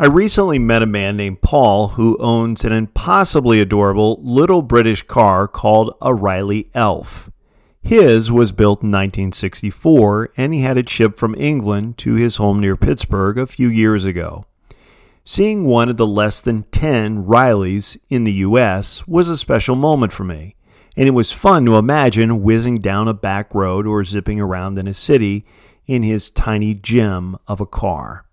I recently met a man named Paul who owns an impossibly adorable little British car called a Riley Elf. His was built in 1964 and he had it shipped from England to his home near Pittsburgh a few years ago. Seeing one of the less than 10 Rileys in the U.S. was a special moment for me, and it was fun to imagine whizzing down a back road or zipping around in a city in his tiny gem of a car.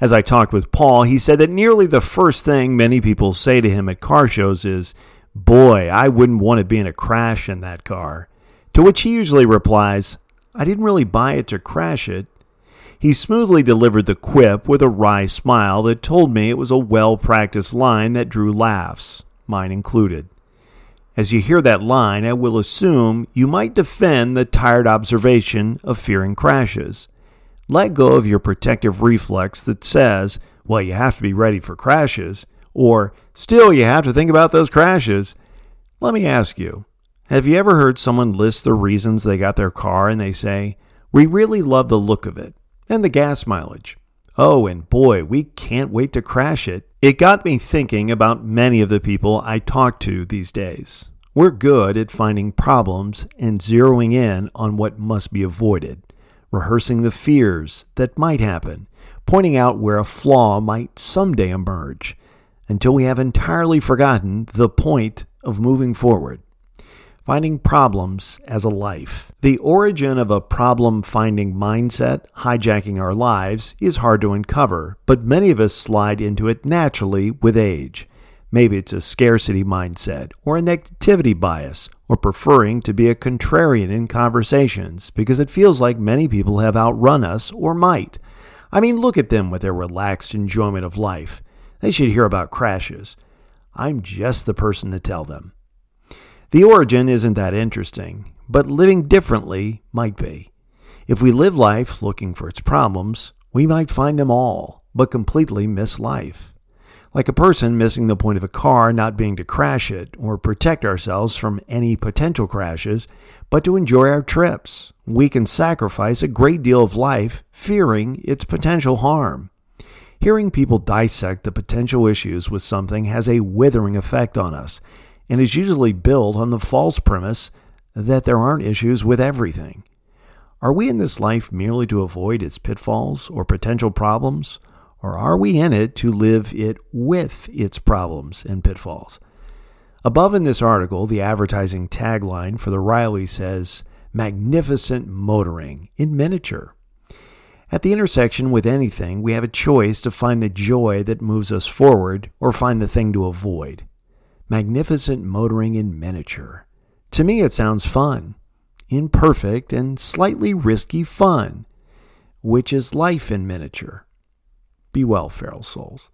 As I talked with Paul, he said that nearly the first thing many people say to him at car shows is, Boy, I wouldn't want to be in a crash in that car. To which he usually replies, I didn't really buy it to crash it. He smoothly delivered the quip with a wry smile that told me it was a well practiced line that drew laughs, mine included. As you hear that line, I will assume you might defend the tired observation of fearing crashes. Let go of your protective reflex that says, well, you have to be ready for crashes, or still you have to think about those crashes. Let me ask you have you ever heard someone list the reasons they got their car and they say, We really love the look of it and the gas mileage? Oh, and boy, we can't wait to crash it. It got me thinking about many of the people I talk to these days. We're good at finding problems and zeroing in on what must be avoided rehearsing the fears that might happen, pointing out where a flaw might someday emerge, until we have entirely forgotten the point of moving forward. Finding problems as a life. The origin of a problem finding mindset hijacking our lives is hard to uncover, but many of us slide into it naturally with age. Maybe it's a scarcity mindset, or a negativity bias, or preferring to be a contrarian in conversations because it feels like many people have outrun us or might. I mean, look at them with their relaxed enjoyment of life. They should hear about crashes. I'm just the person to tell them. The origin isn't that interesting, but living differently might be. If we live life looking for its problems, we might find them all, but completely miss life like a person missing the point of a car not being to crash it or protect ourselves from any potential crashes, but to enjoy our trips. We can sacrifice a great deal of life fearing its potential harm. Hearing people dissect the potential issues with something has a withering effect on us and is usually built on the false premise that there aren't issues with everything. Are we in this life merely to avoid its pitfalls or potential problems? Or are we in it to live it with its problems and pitfalls? Above in this article, the advertising tagline for the Riley says, Magnificent Motoring in Miniature. At the intersection with anything, we have a choice to find the joy that moves us forward or find the thing to avoid. Magnificent Motoring in Miniature. To me, it sounds fun. Imperfect and slightly risky fun, which is life in miniature. Be well, feral souls.